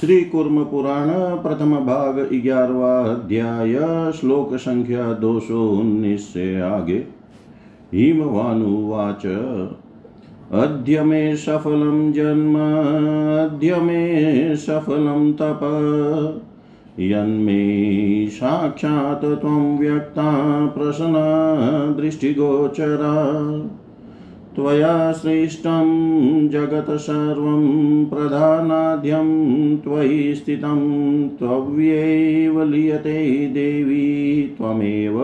श्री कुर्म पुराण प्रथम भाग ग्यारहवा अध्याय, श्लोक संख्या दो सौ उन्नीस से आगे। हिमवानुवाच। अद्य मे सफलं जन्म, अद्य मे सफलं तप। यन्मे साक्षात् व्यक्ता प्रसन्ना दृष्टिगोचरा। त्वया सृष्टं जगत् सर्वं प्रधानाद्यं त्वयि स्थितं त्वयैव लीयते देवी, त्वमेव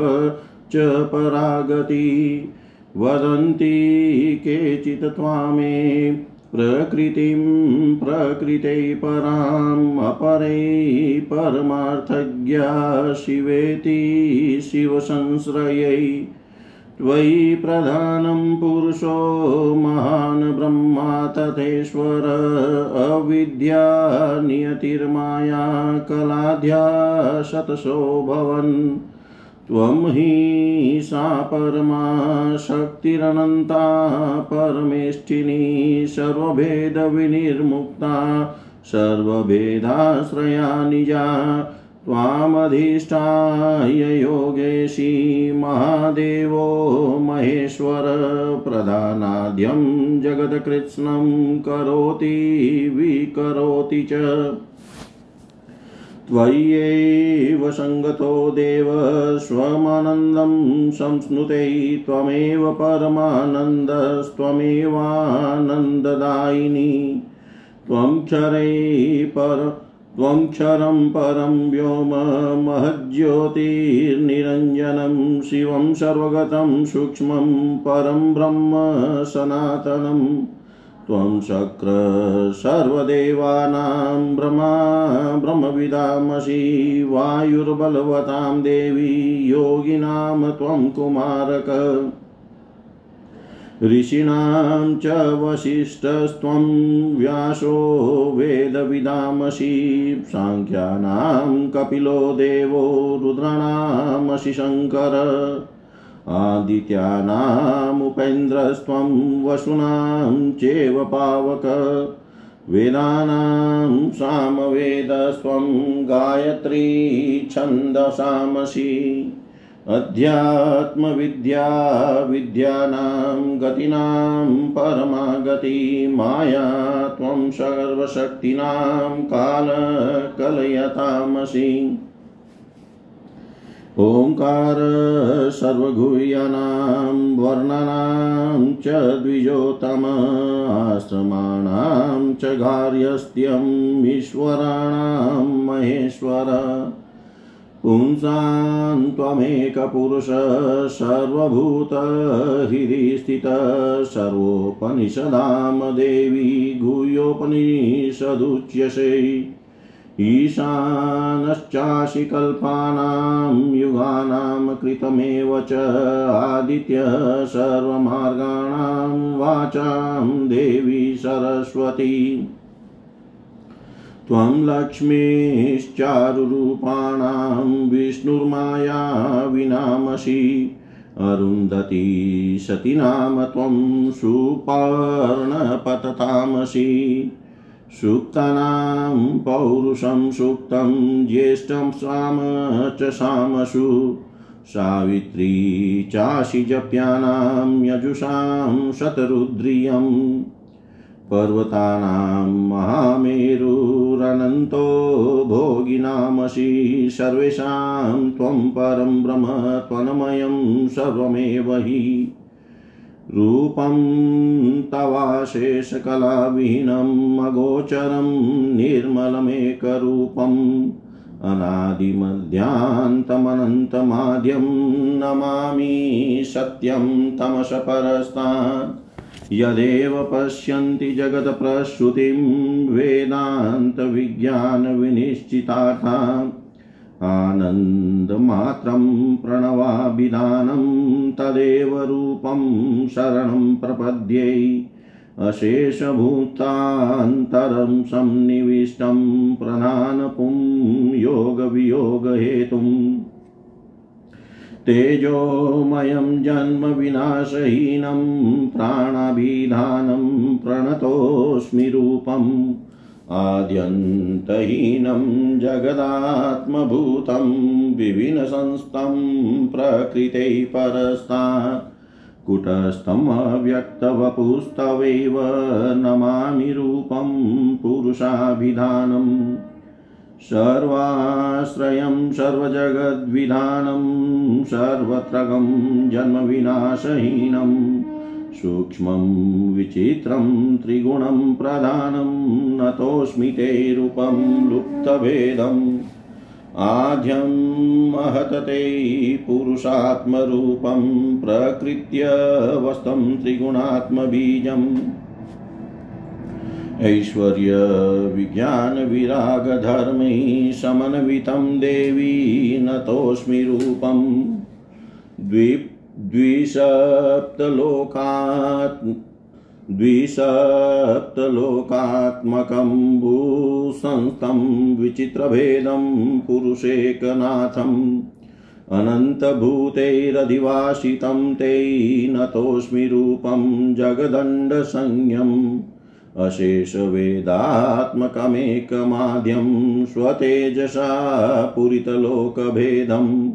च परागति। वदन्ति केचित् त्वामे, प्रकृतिं प्रकृते पराम्, अपरे परमार्थज्ञा शिवेति शिवसंश्रयै। त्वयि प्रधानं पुरुषो महान् ब्रह्मा तथेश्वर, अविद्या नियतिर्माया कलाध्या शतशो भवन्। त्वं हि सा परमा शक्तिरनन्ता, परमेष्ठिनी सर्वभेदविनिर्मुक्ता, सर्वभेदाश्रया निजा त्वामधिष्ठाय योगेशी महादेवो महेश्वर प्रधानाद्यं जगत्कृत्स्नं करोति विकरोति च। त्वय्येव सङ्गतो देव, स्वमानन्दं संस्नुते त्वमेव परमानन्दस्त्वमेवानन्ददायिनी। त्वं क्षरै पर त्वं क्षरं परं व्योम महज्योतिर्निरञ्जनं शिवं सर्वगतं सूक्ष्मं परं ब्रह्म सनातनम् त्वं शक्र सर्वदेवानां ब्रह्मा ब्रह्मविदामसि वायुर्बलवतां देवी योगिनां त्वं कुमारक। ऋषीणां च वसिष्ठस्त्वं व्यासो वेदविदामसि, साङ्ख्यानां कपिलो देवो रुद्राणामसि शङ्कर, आदित्यानामुपेन्द्रस्त्वं वसूनां चेव पावक, वेदानां सामवेदस्त्वं गायत्री छन्दसामसि। अध्यात्मविद्या, विद्यानां गतीनां परमा गति माया त्वं सर्वशक्तीनां, कालकलयतामसि। ओङ्कार सर्वगुह्यानां, वर्णनां च द्विजोतमाश्रमाणां च गार्हस्थ्यम् ईश्वराणां महेश्वर। पुंसां त्वमेकपुरुष सर्वभूतहृदि सर्वोपनिषदां देवी गुह्योपनिषदुच्यसे ईशानश्चासि कल्पानां युगानां कृतमेव च आदित्य सर्वमार्गाणां वाचां देवी सरस्वती। त्वं लक्ष्मीश्चारुरूपाणां विष्णुर्माया विनामसि। अरुन्धती सतीनाम त्वं सुपर्णपततामसि। सुक्तानां पौरुषं सुक्तं ज्येष्ठं साम च सामसु। सावित्री चासि जप्यानां यजुषां शतरुद्रियम्। पर्वतानां महामेरुरनन्तो भोगिनामसि सर्वेषां त्वं परं ब्रह्म त्वन्मयं सर्वमेव हि। रूपं तवाशेषकलाविहीनम् अगोचरं निर्मलमेकरूपम् अनादिमध्यान्तमनन्तमाद्यं नमामि सत्यं तमसपरस्तात् यदेव पश्यन्ति जगत्प्रसूतिं वेदान्तविज्ञानविनिश्चितार्थाम् आनन्दमात्रं प्रणवाभिधानं तदेव रूपं शरणं प्रपद्ये अशेषभूतान्तरं सन्निविष्टं प्रधानपुं योगवियोगहेतुम् तेजोमयं जन्मविनाशहीनं प्राणाभिधानं प्रणतोऽस्मि रूपं आद्यन्तहीनं जगदात्मभूतं विभिन्नसंस्थं प्रकृते परस्तात् कुटस्थमव्यक्तवपुस्तवैव नमामि रूपं पुरुषाभिधानम् सर्वाश्रयं सर्वजगद्विधानं, सर्वत्रगं जन्मविनाशहीनं, सूक्ष्मं विचित्रं त्रिगुणं प्रधानं, नतोऽस्मि ते लुप्तभेदम्। आद्यं महतते पुरुषात्मरूपं प्रकृत्य वस्तं त्रिगुणात्मबीजम्। ऐश्वर्यविज्ञानविरागधर्मै समन्वितं देवी नतोऽस्मि रूपं द्वि, द्विसप्तलोकात् द्विसप्तलोकात्मकं भूसंस्थं विचित्रभेदं पुरुषेकनाथम्। अनन्तभूतैरधिवासितं ते नतोऽस्मि रूपं जगदण्डसंज्ञम्। अशेषवेदात्मकमेकमाद्यं स्वतेजसा पुरितलोकभेदम्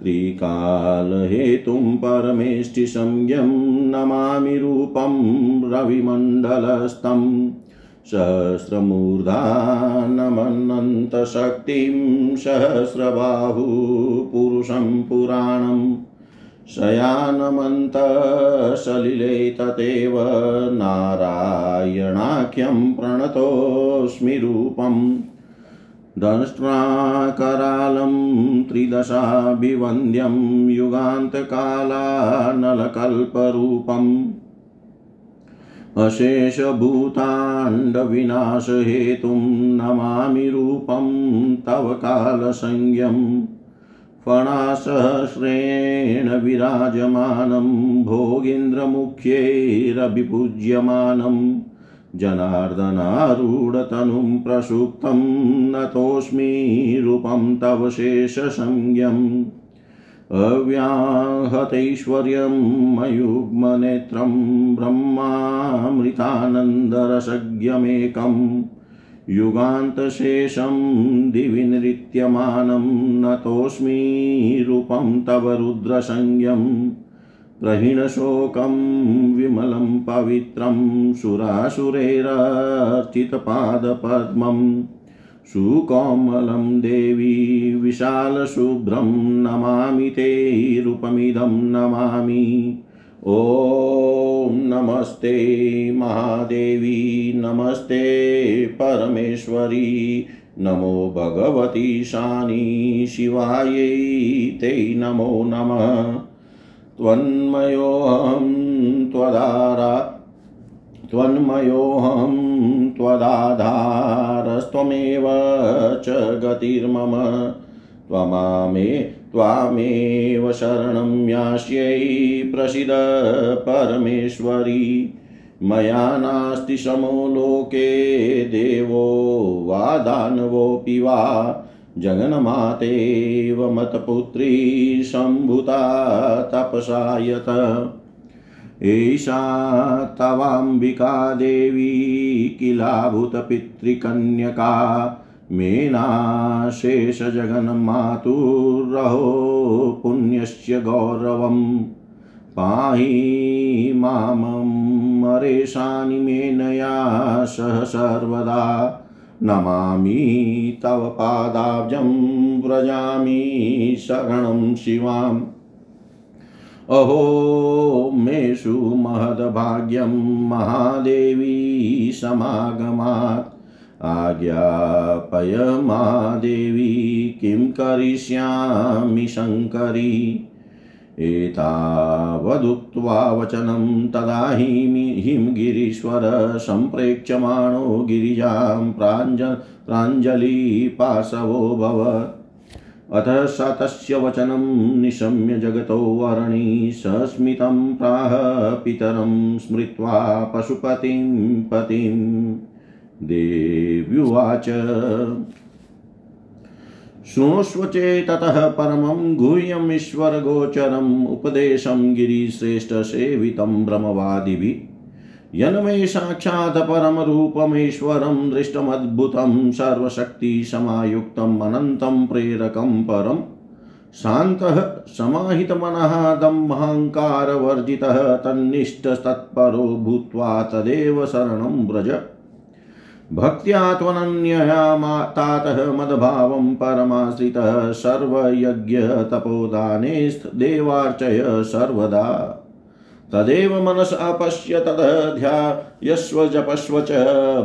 त्रिकालहेतुं परमेष्टिसंज्ञं नमामि रूपं रविमण्डलस्थं। सहस्रमूर्धानमनन्तशक्तिं सहस्रबाहु पुरुषं पुराणम्। शयानमन्तसलिले तथैव नारायणाख्यं प्रणतोऽस्मि रूपम्। दंष्ट्राकरालं त्रिदशाभिवन्द्यं युगान्तकालानलकल्परूपम्। अशेषभूताण्डविनाशहेतुं नमामि रूपं तव कालसंज्ञम्। फणासहस्रेण विराजमानं भोगीन्द्रमुख्यैरभिपूज्यमानम् जनार्दनारूढतनुं प्रसुप्तं नतोऽस्मि रूपं तव शेषसंज्ञम्। अव्याहतैश्वर्यं मयुग्मनेत्रं ब्रह्मामृतानन्दरसज्ञमेकम्। युगान्तशेषं दिवि नृत्यमानं नतोऽस्मि रूपं तव रुद्रसंज्ञम् प्रहीणशोकं विमलं पवित्रं सुरासुरैरर्चितपादपद्मं सुकोमलं देवी विशालशुभ्रं नमामि ते रूपमिदं नमामि। ॐ नमस्ते महादेवी, नमस्ते परमेश्वरी। नमो भगवती शानी शिवायै ते नमो नमः। त्वन्मयोऽहं त्वदारा, त्वन्मयोऽहं त्वदाधारस्त्वमेव च गतिर्मम। त्वामेव शरणं यास्यै प्रसीद परमेश्वरी। मया नास्ति समो लोके, देवो वा दानवोऽपि वा। जगन्मातेव मतपुत्री सम्भूता तपसा यत एषा तवाम्बिका देवी, किलाभूतपितृकन्यका। मेनाशेषजगन्मातुरहो पुण्यस्य गौरवम् पाहि मामरेशानि मेनया सह सर्वदा नमामि तव पादाब्जं व्रजामि शरणं शिवाम्। अहो मेषु महद्भाग्यं महादेवी समागमात् आज्ञापय मादेवी किं करिष्यामि शङ्करी? एतावदुक्त्वा वचनं तदा हिमि हिमगिरीश्वर सम्प्रेक्ष्यमाणो गिरिजां प्राञ्ज प्राञ्जलिपाशवो भवत् अथ स तस्य वचनं निशम्य जगतो वर्णि सस्मितं प्राह पितरं स्मृत्वा पशुपतिं पतिं देव्युवाच। शृणुष्व चेततः परमं गुह्यमीश्वरगोचरम् उपदेशं गिरिश्रेष्ठसेवितं ब्रह्मवादिभिः। यन्मे साक्षात् परमरूपमेश्वरं दृष्टमद्भुतं सर्वशक्तिसमायुक्तम् अनन्तं प्रेरकं परम्। शान्तः, समाहितमनः दम्महङ्कारवर्जितः तन्निष्ठस्तत्परो भूत्वा तदेव शरणं व्रज। भक्त्या त्वनन्यया तातः मद्भावं परमाश्रितः सर्वयज्ञतपोदाने देवार्चय सर्वदा। तदेव मनस अपश्य तदध्यायस्व जपस्व च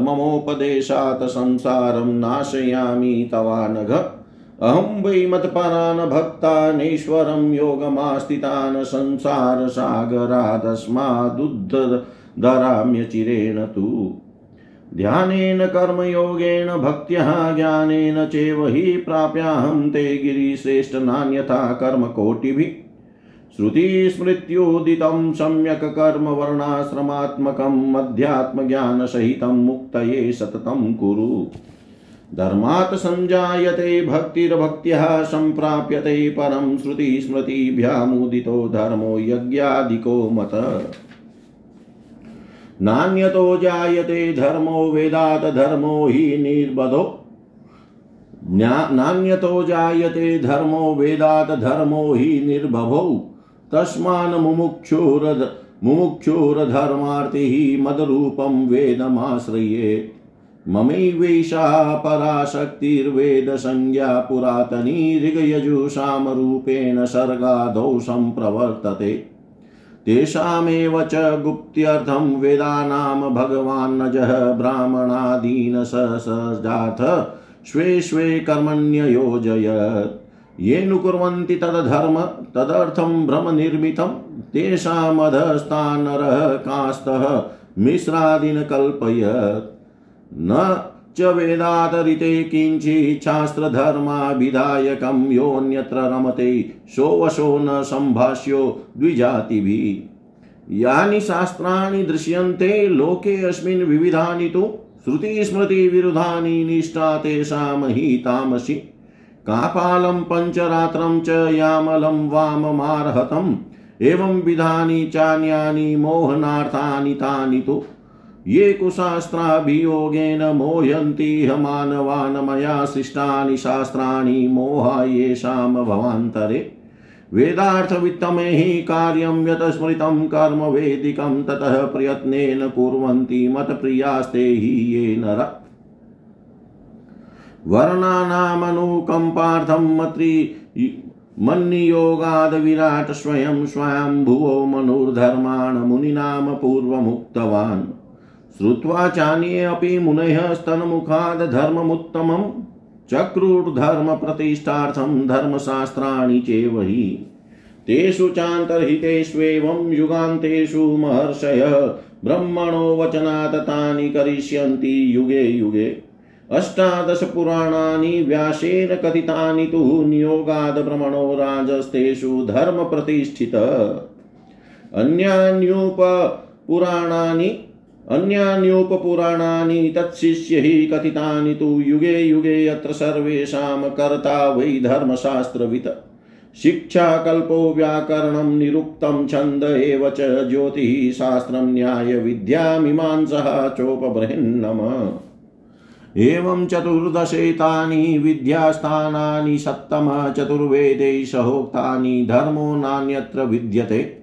ममोपदेशात् संसारं नाशयामि तवानघ। अहं वै मत्परान् भक्तानीश्वरं योगमास्थितान् संसारसागरादस्मादुद्धराम्यचिरेण तु। ध्यानेन कर्मयोगेन भक्त्या ज्ञानेन चैव हि प्राप्याहं ते गिरिश्रेष्ठ नान्यथा कर्मकोटिभिः। श्रुतिस्मृत्योदितं सम्यक् कर्म वर्णाश्रमात्मकम् अध्यात्मज्ञानसहितं मुक्तये सततं कुरु। धर्मात् सञ्जायते भक्तिर्भक्त्यः सम्प्राप्यते परं श्रुतिस्मृतिभ्यामुदितो धर्मो यज्ञादिको मत। नान्यतो जायते धर्मो वेदात् धर्मो हि निर्बधो। नान्यतो जायते धर्मो वेदात् धर्मो हि निर्भवौ। तस्मान् मुमुक्षुर मुमुक्षुरधर्मार्तिः मदरूपं वेदमाश्रयेत् ममैवेशा पराशक्तिर्वेदसंज्ञा पुरातनी ऋगयजुषामरूपेण सर्गादौ सम्प्रवर्तते तेषामेव च गुप्त्यर्थं वेदानां भगवान्नजः ब्राह्मणादीन स सजाथ स्वे स्वे कर्मण्ययोजयत्। ये नु कुर्वन्ति तदधर्म, तदर्थं भ्रमनिर्मितं तेषामधस्तानरः कास्तः मिश्रादीन् कल्पयत्। न च वेदातरिते किञ्चिच्छास्त्रधर्माभिधायकं योऽन्यत्र रमते सोऽवशो न सम्भाष्यो द्विजातिभिः। यानि शास्त्राणि दृश्यन्ते, लोके अस्मिन् विविधानि तु श्रुतिस्मृतिविरुधानि निष्ठा तेषां हि तामसि। कापालं पञ्चरात्रं च यामलं वाममार्हतम्, एवं विधानि चान्यानि मोहनार्थानि तानि तु। ये कुशास्त्राभियोगेन मोह्यन्ति मानवान् मया सृष्टानि शास्त्राणि मोहा येषां भवान्तरे। वेदार्थवित्तमे हि कार्यं यत् स्मृतं कर्म वेदिकं ततः प्रयत्नेन कुर्वन्ति मत्प्रियास्ते हि ये नर। वर्णानामनुकम्पार्थं मत्रि मन्नियोगाद् विराट् स्वयं स्वयंभुवो मनुर्धर्मान् मुनीनां पूर्वमुक्तवान्। श्रुत्वा चान्ये अपि मुनयः स्तन्मुखाद् धर्ममुत्तमं चक्रुर्धर्मप्रतिष्ठार्थं धर्मशास्त्राणि चेव हि। तेषु चान्तर्हितेष्वेवं युगान्तेषु महर्षय ब्रह्मणो वचनात् तानि करिष्यन्ति युगे युगे। अष्टादशपुराणानि व्यासेन कथितानि तु नियोगाद् भ्रमणो राजस्तेषु धर्मप्रतिष्ठित। अन्यान्युपपुराणानि अन्यान्योपपुराणानि तत्शिष्यैः कथितानि तु युगे युगे यत्र सर्वेषां कर्ता वै धर्मशास्त्रवित्। शिक्षाकल्पो व्याकरणं निरुक्तं छन्द एव च ज्योतिः शास्त्रं न्यायविद्यामीमांसः चोपबृहन्नम। एवं चतुर्दशेतानि विद्यास्थानानि सप्तम सहोक्तानि धर्मो नान्यत्र विद्यते।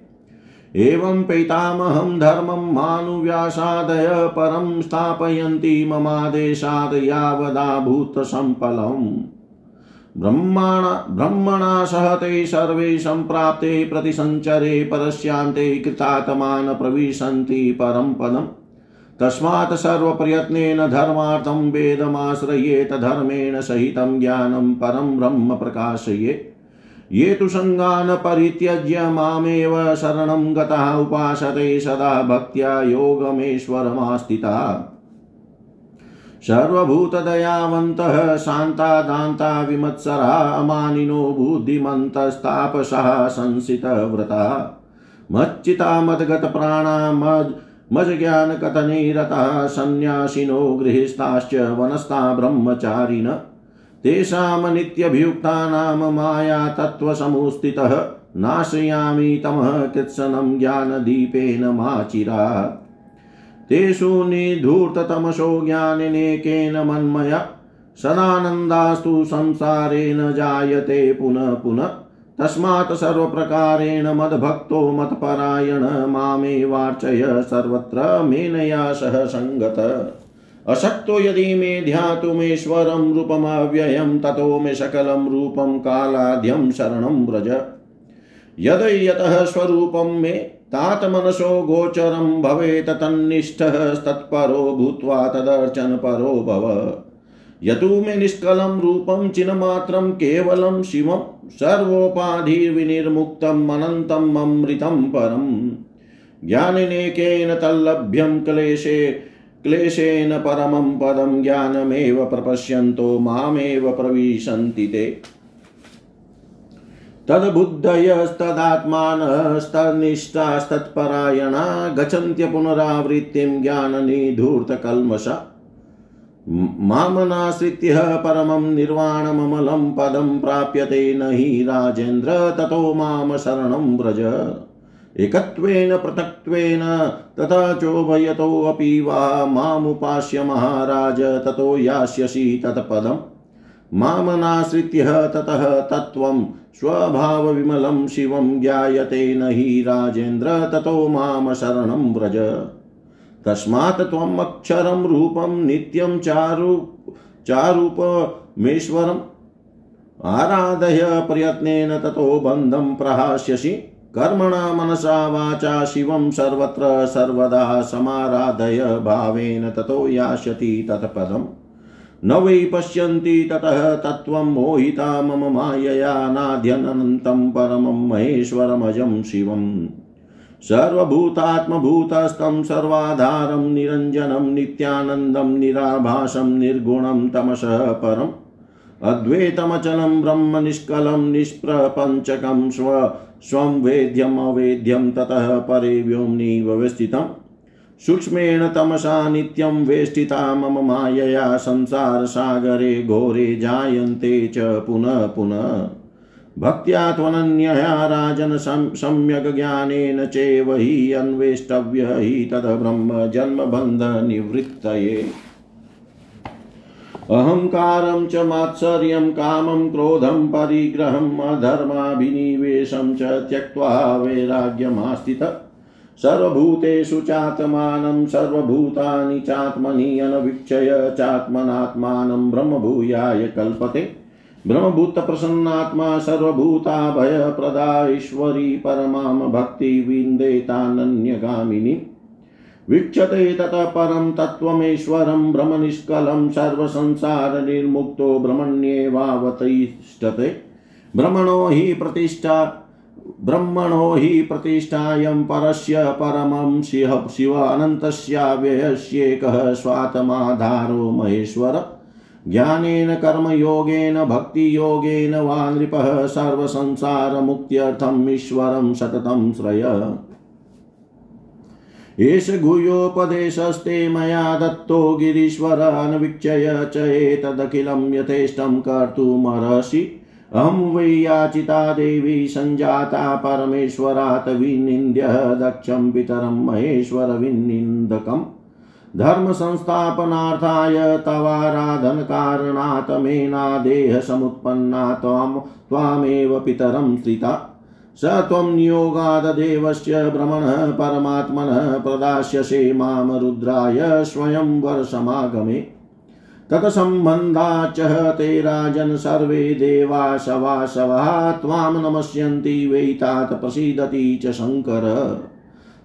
एवं पैतामहं धर्मं मानुव्यासादय परं स्थापयन्ति ममादेशात् यावदाभूतसम्पलम्। ब्रह्मण ब्रह्मणा सह ते सर्वे सम्प्राप्ते प्रतिसञ्चरे परस्यान्ते कृतात्मान् प्रविशन्ति परं पदम्। तस्मात् सर्वप्रयत्नेन धर्मार्थं वेदमाश्रयेत धर्मेण सहितं ज्ञानं परं ब्रह्म प्रकाशयेत् ये तु सङ्गान् परित्यज्य मामेव शरणं गतः उपासते सदा भक्त्या योगमेश्वरमास्थिता। सर्वभूतदयावन्तः शान्ता दान्ता विमत्सरा अमानिनो बुद्धिमन्तस्तापसः संसितव्रता मच्चिता मद्गतप्राणा मज् मज्ज्ञानकथने रतः सन्न्यासिनो गृहस्थाश्च वनस्था ब्रह्मचारिण। तेषां नित्यभियुक्तानां मायातत्त्वसमुस्थितः नाशयामि तमः कृत्सनं ज्ञानदीपेन माचिरात् तेषु निधूर्ततमसो ज्ञानिनेकेन मन्मया, सदानन्दास्तु संसारे जायते पुनः पुनः, तस्मात् सर्वप्रकारेण मद्भक्तो मत्परायण मामेवार्चय सर्वत्र मेनया सह सङ्गत। अशक्तो यदि मे ध्यातुमेश्वरं रूपमव्ययं, ततो मे सकलं रूपं कालाद्यं शरणं व्रज। यद यतः स्वरूपं मे तातमनसो गोचरं भवेत् तन्निष्ठः, तत्परो भूत्वा तदर्चनपरो भव। यतु मे निष्कलं रूपं चिन्मात्रं केवलं शिवं सर्वोपाधिर्विनिर्मुक्तम् अनन्तम् अमृतं परम्। ज्ञानिनेकेन तल्लभ्यं क्लेशे क्लेशेन परमं पदं ज्ञानमेव प्रपश्यन्तो, मामेव प्रविशन्ति ते। तद्बुद्धयस्तदात्मानस्तनिष्ठास्तत्परायणा गच्छन्त्य पुनरावृत्तिं ज्ञाननिधूर्तकल्मषा। मामनाश्रित्य परमं निर्वाणममलं पदं प्राप्यते न हि राजेन्द्र, ततो माँ शरणं व्रज। एकत्वेन, पृथक्त्वेन, तथा चोभयतोऽपि वा मामुपास्य महाराज, ततो यास्यसि तत्पदम् मामनाश्रित्य ततः तत्त्वं स्वभावविमलं शिवं ज्ञायते न हि राजेन्द्र, ततो माँ शरणं व्रज। तस्मात् त्वम् अक्षरं रूपं नित्यं चारु, चारूपमेश्वरम्। आराधय प्रयत्नेन ततो बन्धं प्रहास्यसि। कर्मणा मनसा वाचा शिवं सर्वत्र सर्वदा समाराधय भावेन ततो यास्यति तत्पदम् न वै पश्यन्ति ततः तत्त्वं मोहिता मम मायया नाद्यनन्तं परमं महेश्वरमजं शिवम्। सर्वभूतात्मभूतस्थं सर्वाधारं निरञ्जनं नित्यानन्दं निराभासं निर्गुणं तमसः परम्। अद्वैतमचलं ब्रह्म निष्कलं निष्प्रपञ्चकं स्व स्वं वेद्यम् अवेद्यं ततः परे व्योम्नि व्यवस्थितम् सूक्ष्मेण तमसा नित्यं वेष्टिता मम मायया संसारसागरे घोरे जायन्ते च पुनः पुनः। भक्त्या त्वनन्यया राजन सम्यक् ज्ञानेन चैव हि अन्वेष्टव्य हि तद् ब्रह्म जन्मबन्धनिवृत्तये। अहङ्कारं च मात्सर्यं कामं क्रोधं परिग्रहम् अधर्माभिनिवेशं च त्यक्त्वा वैराग्यमास्थित। सर्वभूतेषु चात्मानं, सर्वभूतानि चात्मनि अनवीक्षय चात्मनात्मानं ब्रह्मभूयाय कल्पते। ब्रह्मभूतप्रसन्नात्मा सर्वभूताभयप्रदा ईश्वरी परमां भक्तिविन्देतानन्यगामिनी। वीक्षते ततः परं तत्त्वमेश्वरं भ्रमनिष्कलं सर्वसंसारनिर्मुक्तो ब्रह्मण्येवावतिष्ठते। ब्रह्मणो हि प्रतिष्ठा, ब्रह्मणो हि प्रतिष्ठायं परस्य परमं शिव शिव अनन्तस्याव्ययस्येकः स्वात्माधारो महेश्वर। ज्ञानेन कर्मयोगेन, भक्तियोगेन वा नृपः सर्वसंसारमुक्त्यर्थम् ईश्वरं सततं श्रय। एष गुह्योपदेशस्ते मया दत्तो गिरीश्वर अन्वीक्षय च एतदखिलं यथेष्टं कर्तुमर्हसि। अहं वै याचिता देवी सञ्जाता परमेश्वरात् विनिन्द्य दक्षं पितरं महेश्वर विनिन्दकम्। धर्म संस्थापनार्थाय तवाराधनकारणात् मेनादेह समुत्पन्ना त्वां त्वामेव पितरं स्थिता। स त्वं नियोगाददेवस्य भ्रमणः परमात्मनः प्रदास्यसे माँ रुद्राय स्वयं वर्षमागमे तत्सम्बन्धाच्च ते राजन् सर्वे देवा शवाशवः त्वां नमस्यन्ति वैतात् प्रसीदति च शङ्कर।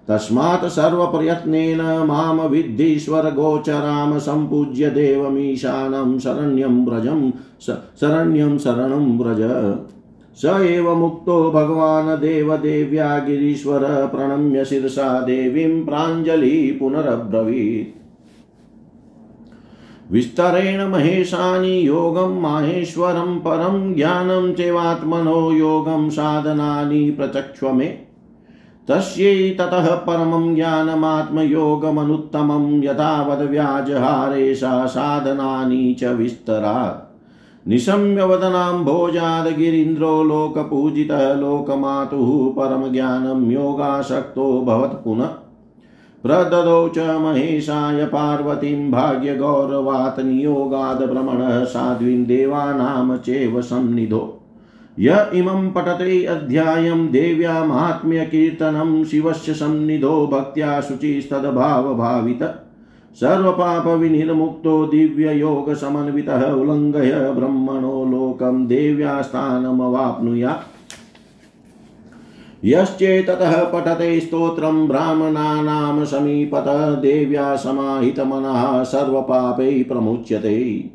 तस्मात् सर्वप्रयत्नेन माँ विद्धीश्वरगोचरां सम्पूज्य देवमीशानं शरण्यं व्रजं शरण्यं शरणं व्रज। स एव मुक्तो भगवान् देवदेव्या गिरीश्वर प्रणम्य शिरसा देवीं प्राञ्जलिः पुनरब्रवीत्। विस्तरेण महेशानि योगं माहेश्वरं परं ज्ञानं चैवात्मनो योगं साधनानि प्रचक्ष्व मे तस्यै ततः परमं ज्ञानमात्मयोगमनुत्तमं यथावद्व्याजहारे साधनानि च विस्तरात्। निशम्यवदनाम्भोजादगिरीन्द्रो लोकपूजितः लोकमातुः परमज्ञानं योगासक्तो भवत् पुनः। प्रददौ च महेशाय पार्वतीं भाग्यगौरवात् नियोगाद् साध्वीं देवानां चैव सन्निधो य इमं पठते अध्यायं देव्या माहात्म्यकीर्तनं शिवस्य सन्निधो भक्त्या शुचिस्तद्भावभावित। सर्वपापविनिर्मुक्तो दिव्ययोगसमन्वितः उल्लङ्घय ब्रह्मणो लोकं देव्या स्थानमवाप्नुयात् यश्चेततः पठते स्तोत्रं ब्राह्मणानां समीपतः देव्या समाहितमनः सर्वपापै प्रमुच्यते।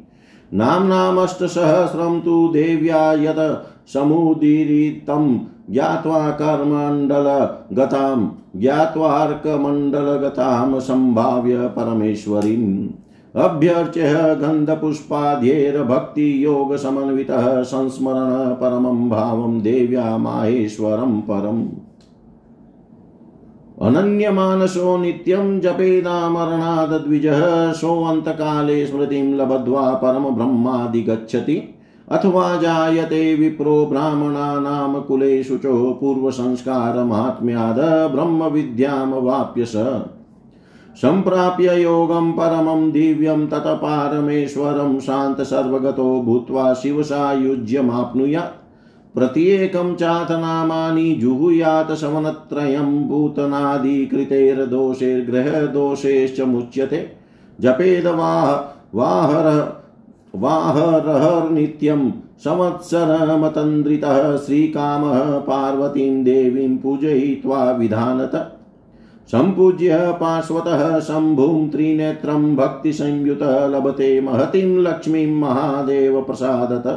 नाम्नामष्टसहस्रं तु देव्या यत् समुदीरितं ज्ञात्वा कर्मण्डलगतां ज्ञात्वार्कमण्डलगतां सम्भाव्य परमेश्वरीम् अभ्यर्च्य गन्धपुष्पाद्यैर्भक्तियोगसमन्वितः संस्मरण परमं भावं देव्या माहेश्वरं परम्। अनन्यमानसो नित्यं जपेदामरणाद्विजः सोऽन्तकाले स्मृतिं लब्ध्वा परमब्रह्मादिगच्छति। अथवा जायते विप्रो ब्राह्मणानां कुले शुचो पूर्वसंस्कारमाहात्म्याद ब्रह्मविद्यामवाप्य स सम्प्राप्य योगं परमं दिव्यं तत पारमेश्वरं शान्तसर्वगतो भूत्वा शिवसायुज्यमाप्नुयात् प्रत्येकं चातनामानि जुहुयात् शमनत्रयं भूतनादिकृतेर्दोषैर्ग्रहदोषैश्च मुच्यते। जपेदवाह वाहर वाहरहर्नित्यं संवत्सरमतन्द्रितः श्रीकामः पार्वतीं देवीं पूजयित्वा विधानत। सम्पूज्य पार्श्वतः शम्भुं त्रिनेत्रं भक्तिसंयुतः लभते महतीं लक्ष्मीं महादेव प्रसादत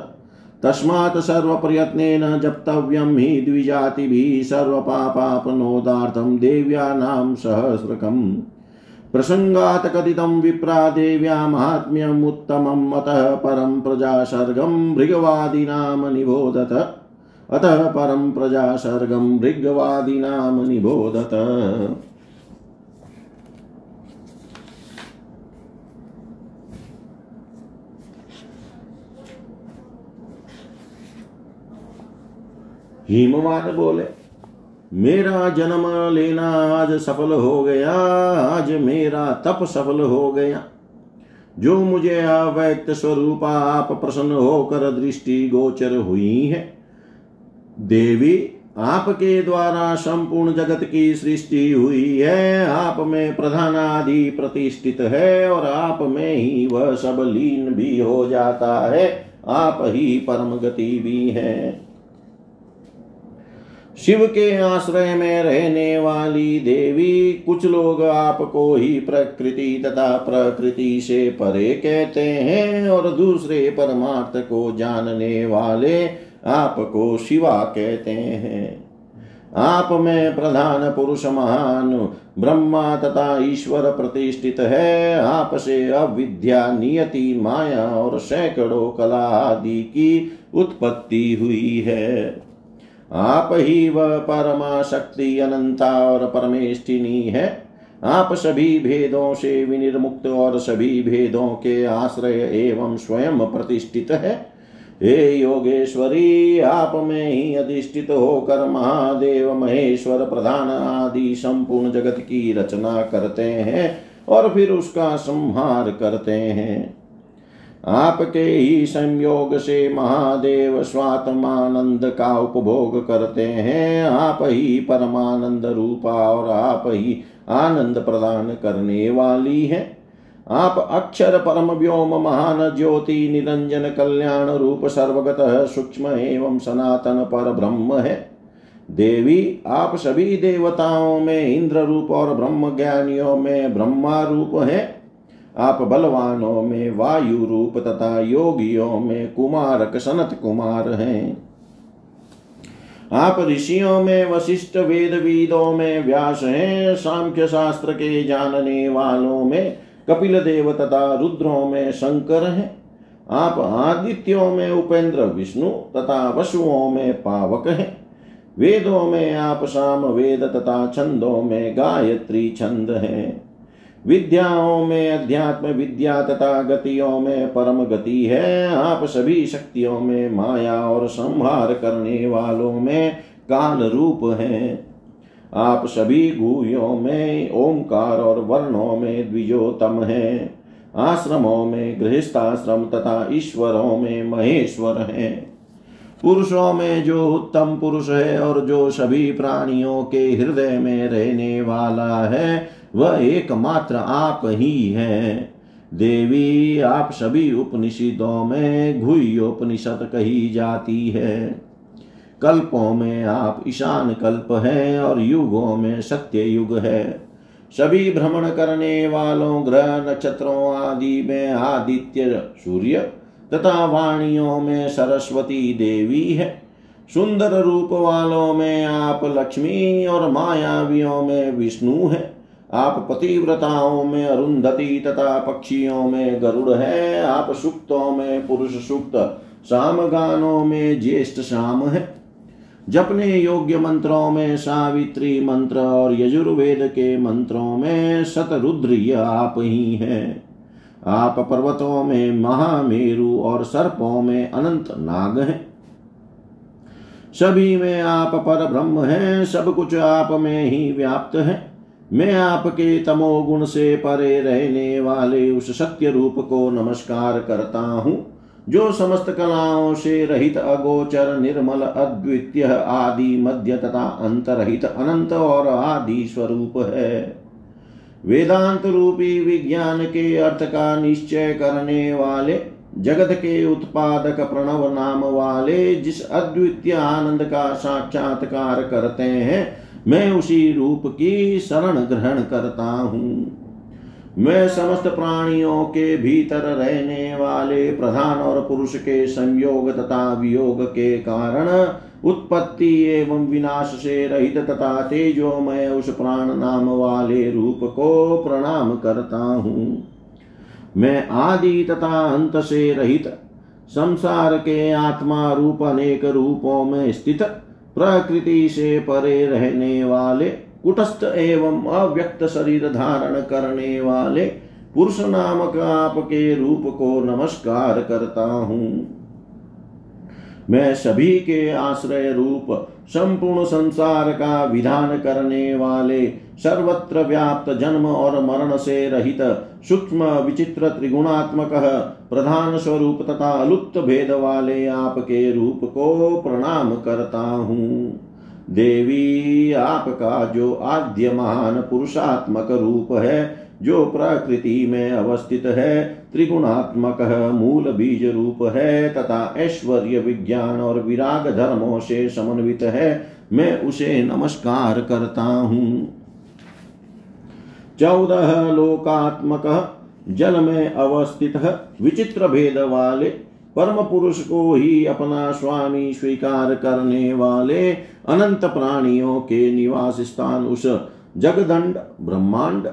तस्मात् सर्वप्रयत्नेन जप्तव्यं हि द्विजातिभिः सर्वपापापनोदार्थं देव्यानां सहस्रकम्। प्रसङ्गात् कथितं विप्रा देव्या माहात्म्यमुत्तमम् अतः परं प्रजासर्गं भृगवादीनां निबोधत। अतः परं प्रजासर्गं भृगवादीनां निबोधत। हिमवान बोले मेरा जन्म लेना आज सफल हो गया, आज मेरा तप सफल हो गया। जो मुझे अव्यक्त स्वरूप आप प्रसन्न होकर दृष्टि गोचर हुई है, देवी आपके द्वारा संपूर्ण जगत की सृष्टि हुई है, आप में प्रधान आदि प्रतिष्ठित है और आप में ही वह सब लीन भी हो जाता है, आप ही परम गति भी है। शिव के आश्रय में रहने वाली देवी कुछ लोग आपको ही प्रकृति तथा प्रकृति से परे कहते हैं और दूसरे परमार्थ को जानने वाले आपको शिवा कहते हैं। आप में प्रधान पुरुष महान ब्रह्मा तथा ईश्वर प्रतिष्ठित है। आपसे अविद्या, नियति, माया और सैकड़ों कला आदि की उत्पत्ति हुई है। आप ही वह परमा शक्ति अनंता और परमेष्ठिनी है। आप सभी भेदों से विनिर्मुक्त और सभी भेदों के आश्रय एवं स्वयं प्रतिष्ठित है। हे योगेश्वरी, आप में ही अधिष्ठित होकर महादेव महेश्वर प्रधान आदि संपूर्ण जगत की रचना करते हैं और फिर उसका संहार करते हैं। आपके ही संयोग से महादेव स्वात्मानंद का उपभोग करते हैं। आप ही परमानंद रूपा और आप ही आनंद प्रदान करने वाली है। आप अक्षर परम व्योम महान ज्योति निरंजन कल्याण रूप सर्वगत सूक्ष्म एवं सनातन पर ब्रह्म है। देवी, आप सभी देवताओं में इंद्र रूप और ब्रह्म ज्ञानियों में ब्रह्मा रूप है। आप बलवानों में वायु रूप तथा योगियों में कुमारक सनत कुमार हैं। आप ऋषियों में वशिष्ठ वेद वेदों में व्यास हैं। सांख्य शास्त्र के जानने वालों में कपिल देव तथा रुद्रों में शंकर हैं। आप आदित्यों में उपेंद्र विष्णु तथा वसुओं में पावक हैं। वेदों में आप साम वेद तथा छंदों में गायत्री छंद हैं। विद्याओं में, अध्यात्म विद्या तथा गतियों में परम गति है। आप सभी शक्तियों में, माया और संहार करने वालों में काल रूप हैं। आप सभी गुहियों में, ओंकार और वर्णों में द्विजोतम हैं। आश्रमों में, गृहस्थाश्रम तथा ईश्वरों में महेश्वर हैं। पुरुषों में जो उत्तम पुरुष है और जो सभी प्राणियों के हृदय में रहने वाला है वह एकमात्र आप ही हैं। देवी, आप सभी उपनिषदों में घुयोपनिषद कही जाती है। कल्पों में आप ईशान कल्प हैं और युगों में सत्य युग है। सभी भ्रमण करने वालों, ग्रह, नक्षत्रों आदि में आदित्य सूर्य तथा वाणियों में सरस्वती देवी है। सुंदर रूप वालों में आप लक्ष्मी और मायावियों में विष्णु है। आप पतिव्रताओं में अरुंधति तथा पक्षियों में गरुड़ है, आप सुक्तों में पुरुष सुक्त शाम गानों में ज्येष्ठ शाम है। जपने योग्य मंत्रों में सावित्री मंत्र और यजुर्वेद के मंत्रों में शतरुद्र आप ही हैं। आप पर्वतों में महामेरु और सर्पों में अनंत नाग हैं। सभी में आप पर ब्रह्म हैं, सब कुछ आप में ही व्याप्त है। मैं आपके तमोगुण से परे रहने वाले उस सत्य रूप को नमस्कार करता हूँ, जो समस्त कलाओं से रहित अगोचर, निर्मल, अद्वितीय, आदि मध्य तथा अंतरहित, अनंत और आदि स्वरूप है। वेदांत रूपी विज्ञान के अर्थ का निश्चय करने वाले, जगत के उत्पादक प्रणव नाम वाले जिस अद्वितीय आनंद का साक्षात्कार करते हैं मैं उसी रूप की शरण ग्रहण करता हूँ। मैं समस्त प्राणियों के भीतर रहने वाले प्रधान और पुरुष के संयोग तथा वियोग के कारण उत्पत्ति एवं विनाश से रहित तथा तेजो मैं उस प्राण नाम वाले रूप को प्रणाम करता हूँ। मैं आदि तथा अंत से रहित संसार के आत्मा रूप अनेक रूपों में स्थित प्रकृति से परे रहने वाले, कुटस्थ एवं अव्यक्त शरीर धारण करने वाले पुरुष नामक आपके रूप को नमस्कार करता हूँ। मैं सभी के आश्रय रूप, संपूर्ण संसार का विधान करने वाले, सर्वत्र व्याप्त जन्म और मरण से रहित सूक्ष्म विचित्र त्रिगुणात्मक प्रधान स्वरूप तथा अलुप्त भेद वाले आपके रूप को प्रणाम करता हूँ। देवी, आपका जो आद्य महान पुरुषात्मक रूप है, जो प्रकृति में अवस्थित है, त्रिगुणात्मक मूल बीज रूप है, तथा ऐश्वर्य विज्ञान और विराग धर्मों से समन्वित है, मैं उसे नमस्कार करता हूँ। चौदह लोकात्मक जल में अवस्थित विचित्र भेद वाले परम पुरुष को ही अपना स्वामी स्वीकार करने वाले अनंत प्राणियों के निवास स्थान उस जगदंड, ब्रह्मांड,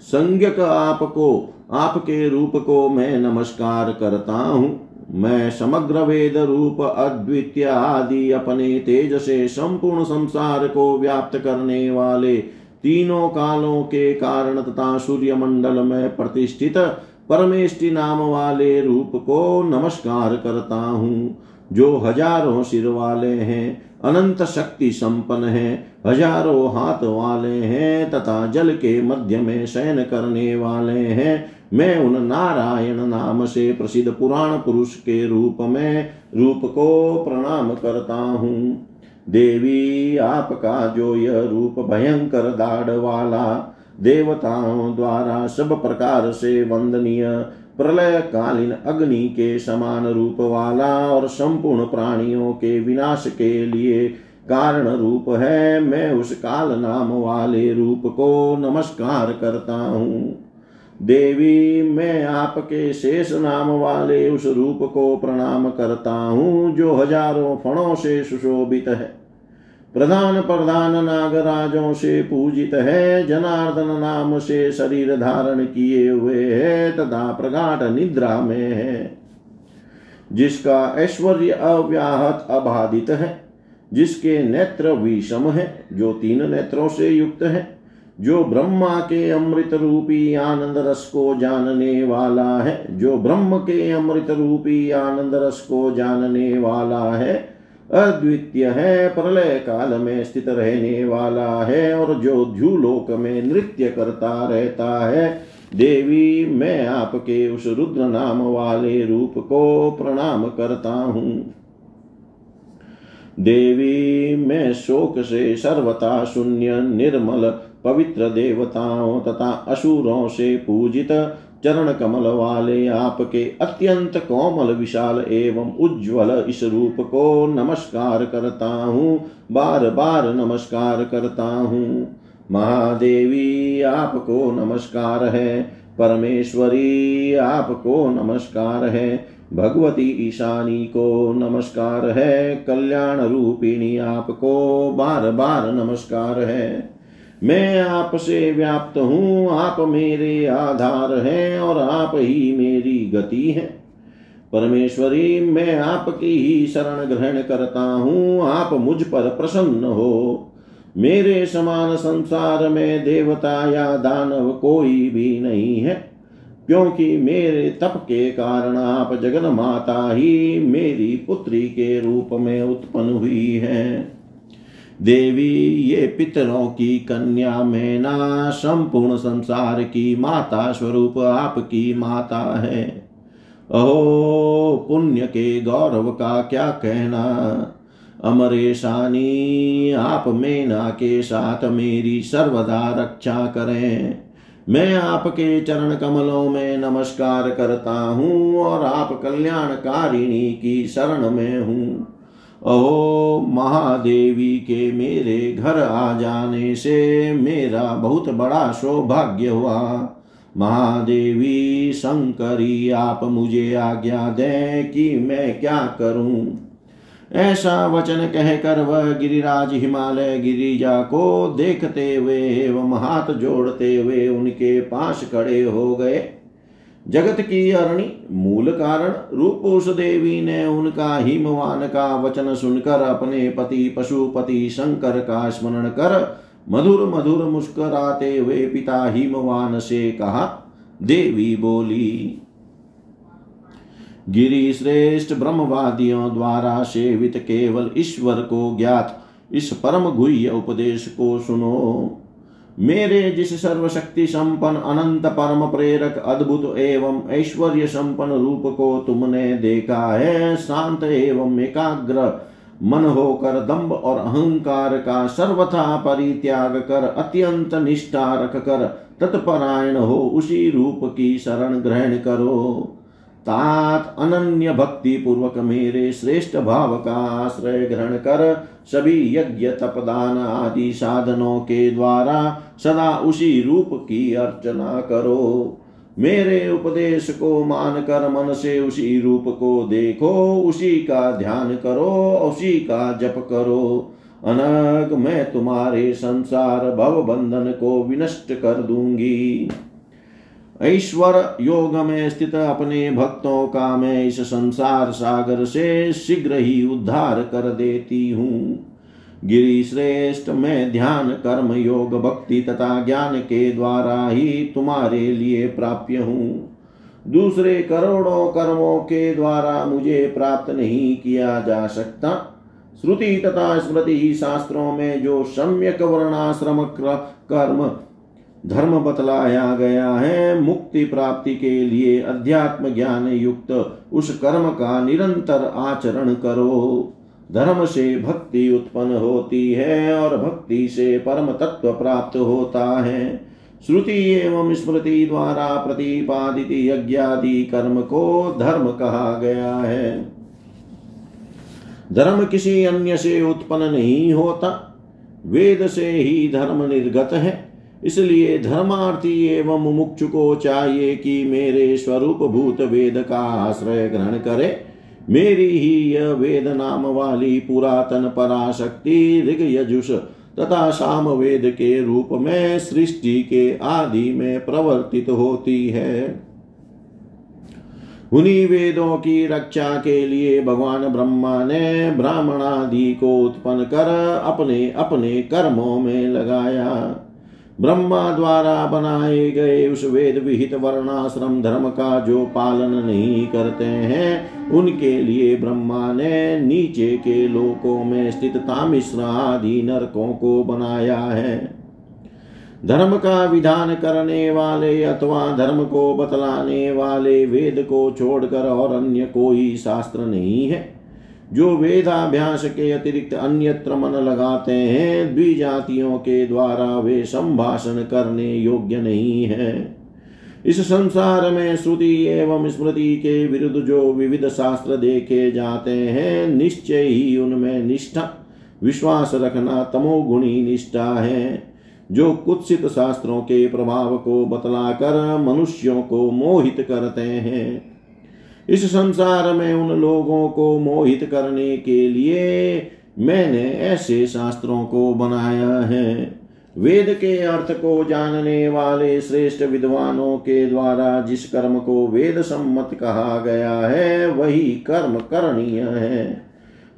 संज्ञक आपको, आपके रूप को मैं नमस्कार करता हूँ। मैं समग्र वेद रूप, अद्वितीय आदि, अपने तेज से संपूर्ण संसार को व्याप्त करने वाले तीनों कालों के कारण तथा सूर्य मंडल में प्रतिष्ठित परमेष्टि नाम वाले रूप को नमस्कार करता हूँ। जो हज़ारों सिर वाले हैं, अनंत शक्ति संपन्न है, हज़ारों हाथ वाले हैं, तथा जल के मध्य में शयन करने वाले हैं, मैं उन नारायण नाम से प्रसिद्ध पुराण पुरुष के रूप में रूप को प्रणाम करता हूँ। देवी, आपका जो यह रूप भयंकर दाढ़ वाला देवताओं द्वारा सब प्रकार से वंदनीय प्रलय कालीन अग्नि के समान रूप वाला और संपूर्ण प्राणियों के विनाश के लिए कारण रूप है, मैं उस काल नाम वाले रूप को नमस्कार करता हूँ। देवी, मैं आपके शेष नाम वाले उस रूप को प्रणाम करता हूँ, जो हज़ारों फणों से सुशोभित है। प्रधान प्रधान नागराजों से पूजित है, जनार्दन नाम से शरीर धारण किए हुए है, तथा प्रगाढ़ निद्रा में है। जिसका ऐश्वर्य अव्याहत अबाधित है, जिसके नेत्र विषम है, जो तीन नेत्रों से युक्त है जो ब्रह्मा के अमृत रूपी आनंद रस को जानने वाला है, जो ब्रह्म के अमृत रूपी आनंद रस को जानने वाला है, अद्वितीय है, प्रलय काल में स्थित रहने वाला है, और जो ध्यूलोक में नृत्य करता रहता है, देवी, मैं आपके उस रुद्र नाम वाले रूप को प्रणाम करता हूँ। देवी, मैं शोक से सर्वथा शून्य निर्मल पवित्र देवताओं तथा असुरों से पूजित चरण कमल वाले आपके अत्यंत कोमल, विशाल एवं उज्ज्वल इस रूप को नमस्कार करता हूँ बार बार नमस्कार करता हूँ। महादेवी, आपको नमस्कार है, परमेश्वरी, आपको नमस्कार है, भगवती ईशानी को नमस्कार है, कल्याण रूपिणी आपको बार बार नमस्कार है। मैं आपसे व्याप्त हूँ, आप मेरे आधार हैं और आप ही मेरी गति है। परमेश्वरी, मैं आपकी ही शरण ग्रहण करता हूँ, आप मुझ पर प्रसन्न हो। मेरे समान संसार में देवता या दानव कोई भी नहीं है, क्योंकि मेरे तप के कारण आप जगन माता ही मेरी पुत्री के रूप में उत्पन्न हुई है। देवी, ये पितरों की कन्या में ना संपूर्ण संसार की माता स्वरूप आपकी माता है। अहो, पुण्य के गौरव का क्या कहना? अमरेशानी, आप मेना के साथ मेरी सर्वदा रक्षा करें। मैं आपके चरण कमलों में नमस्कार करता हूँ और आप कल्याणकारिणी की शरण में हूँ। ओ महादेवी के मेरे घर आ जाने से मेरा बहुत बड़ा सौभाग्य हुआ। महादेवी शंकरी, आप मुझे आज्ञा दें कि मैं क्या करूँ? ऐसा वचन कहकर वह गिरिराज हिमालय गिरिजा को देखते हुए एवं हाथ जोड़ते हुए उनके पास खड़े हो गए। जगत की अरणी, मूल कारण, रूप उस देवी ने उनका हिमवान का वचन सुनकर अपने पति, पशुपति शंकर का स्मरण कर, मधुर मधुर मुस्कराते हुए पिता हिमवान से कहा, देवी बोली। गिरी श्रेष्ठ ब्रह्मवादियों द्वारा सेवित केवल ईश्वर को ज्ञात, इस परम गुह्य उपदेश को सुनो। मेरे जिस सर्वशक्ति संपन्न अनंत परम प्रेरक अद्भुत एवं ऐश्वर्य संपन्न रूप को तुमने देखा है, शांत एवं एकाग्र मन होकर दम्भ और अहंकार का सर्वथा परित्याग कर, अत्यंत निष्ठा रख कर तत्परायण हो, उसी रूप की शरण ग्रहण करो। तात अनन्य भक्ति पूर्वक मेरे श्रेष्ठ भाव का आश्रय ग्रहण कर सभी यज्ञ, तपदान आदि साधनों के द्वारा सदा उसी रूप की अर्चना करो। मेरे उपदेश को मानकर मन से उसी रूप को देखो, उसी का ध्यान करो, उसी का जप करो। अनग मैं तुम्हारे संसार भव बंधन को विनष्ट कर दूँगी। ईश्वर योग में स्थित अपने भक्तों का मैं इस संसार सागर से शीघ्र ही उद्धार कर देती हूँ। गिरी श्रेष्ठ मैं ध्यान कर्म योग भक्ति तथा ज्ञान के द्वारा ही तुम्हारे लिए प्राप्य हूँ। दूसरे करोड़ों कर्मों के द्वारा मुझे प्राप्त नहीं किया जा सकता। श्रुति तथा स्मृति शास्त्रों में जो सम्यक वर्णाश्रम कर्म धर्म बतलाया गया है। मुक्ति प्राप्ति के लिए अध्यात्म ज्ञान युक्त उस कर्म का निरंतर आचरण करो। धर्म से भक्ति उत्पन्न होती है और भक्ति से परम तत्व प्राप्त होता है। श्रुति एवं स्मृति द्वारा प्रतिपादित यज्ञादि कर्म को धर्म कहा गया है। धर्म किसी अन्य से उत्पन्न नहीं होता। वेद से ही धर्म निर्गत है। इसलिए धर्मार्थी एवं मुमुक्षु को चाहिए कि मेरे स्वरूप भूत वेद का आश्रय ग्रहण करे। मेरी ही यह वेद नाम वाली पुरातन पराशक्ति ऋग यजुष तथा साम वेद के रूप में सृष्टि के आदि में प्रवर्तित होती है। उन्हीं वेदों की रक्षा के लिए भगवान ब्रह्मा ने ब्राह्मण आदि को उत्पन्न कर अपने अपने कर्मों में लगाया। ब्रह्मा द्वारा बनाए गए उस वेद विहित वर्णाश्रम धर्म का जो पालन नहीं करते हैं, उनके लिए ब्रह्मा ने नीचे के लोकों में स्थित तामिश्र आदि नरकों को बनाया है। धर्म का विधान करने वाले अथवा धर्म को बतलाने वाले वेद को छोड़कर और अन्य कोई शास्त्र नहीं है। जो वेदाभ्यास के अतिरिक्त अन्यत्र मन लगाते हैं, द्विजातियों के द्वारा वे संभाषण करने योग्य नहीं है। इस संसार में श्रुति एवं स्मृति के विरुद्ध जो विविध शास्त्र देखे जाते हैं, निश्चय ही उनमें निष्ठा, विश्वास रखना तमोगुणी निष्ठा है। जो कुत्सित शास्त्रों के प्रभाव को बतलाकर मनुष्यों को मोहित करते हैं इस संसार में उन लोगों को मोहित करने के लिए मैंने ऐसे शास्त्रों को बनाया है। वेद के अर्थ को जानने वाले श्रेष्ठ विद्वानों के द्वारा जिस कर्म को वेद सम्मत कहा गया है, वही कर्म करणीय है।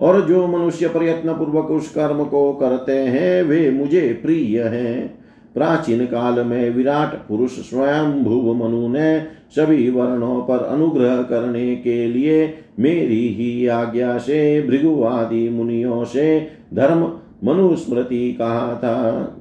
और जो मनुष्य प्रयत्न पूर्वक उस कर्म को करते हैं, वे मुझे प्रिय हैं। प्राचीन काल में विराट पुरुष स्वयं भुव मनु ने सभी वर्णों पर अनुग्रह करने के लिए मेरी ही आज्ञा से भृगु आदि मुनियों से धर्म मनुस्मृति कहा था।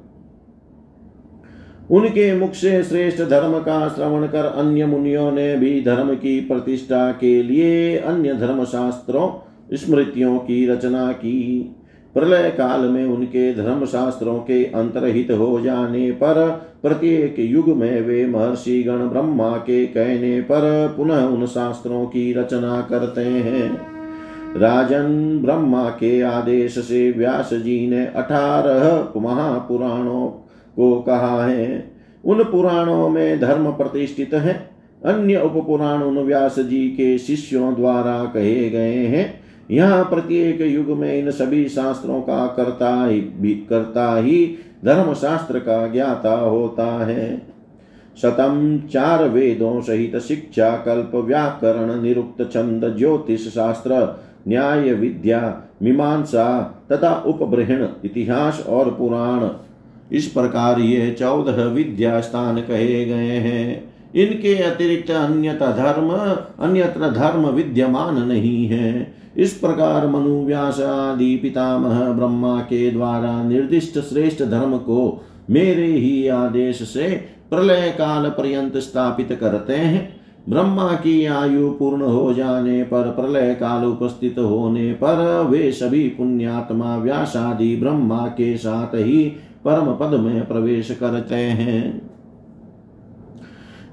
उनके मुख से श्रेष्ठ धर्म का श्रवण कर अन्य मुनियों ने भी धर्म की प्रतिष्ठा के लिए अन्य धर्म शास्त्रों स्मृतियों की रचना की। प्रलय काल में उनके धर्म शास्त्रों के अंतरहित हो जाने पर, प्रत्येक युग में वे महर्षि गण ब्रह्मा के कहने पर पुनः उन शास्त्रों की रचना करते हैं। राजन ब्रह्मा के आदेश से व्यास जी ने अठारह महापुराणों को कहा है। उन पुराणों में धर्म प्रतिष्ठित है। अन्य उप पुराण उन व्यास जी के शिष्यों द्वारा कहे गए हैं। यहाँ प्रत्येक युग में इन सभी शास्त्रों का करता ही, भी करता ही धर्म शास्त्र का ज्ञाता होता है। शतम चार वेदों सहित शिक्षा, कल्प, व्याकरण, निरुक्त छंद, ज्योतिष शास्त्र, न्याय, विद्या, मीमांसा तथा उपब्रहण, इतिहास और पुराण। इस प्रकार ये चौदह विद्या स्थान कहे गए हैं। इनके अतिरिक्त अन्यत्र धर्म अन्यत्र धर्म विद्यमान नहीं है। इस प्रकार मनु व्यास आदि पितामह ब्रह्मा के द्वारा निर्दिष्ट श्रेष्ठ धर्म को मेरे ही आदेश से प्रलय काल पर्यंत स्थापित करते हैं। ब्रह्मा की आयु पूर्ण हो जाने पर, प्रलय काल उपस्थित होने पर वे सभी पुण्यात्मा व्यासादि ब्रह्मा के साथ ही परम पद में प्रवेश करते हैं।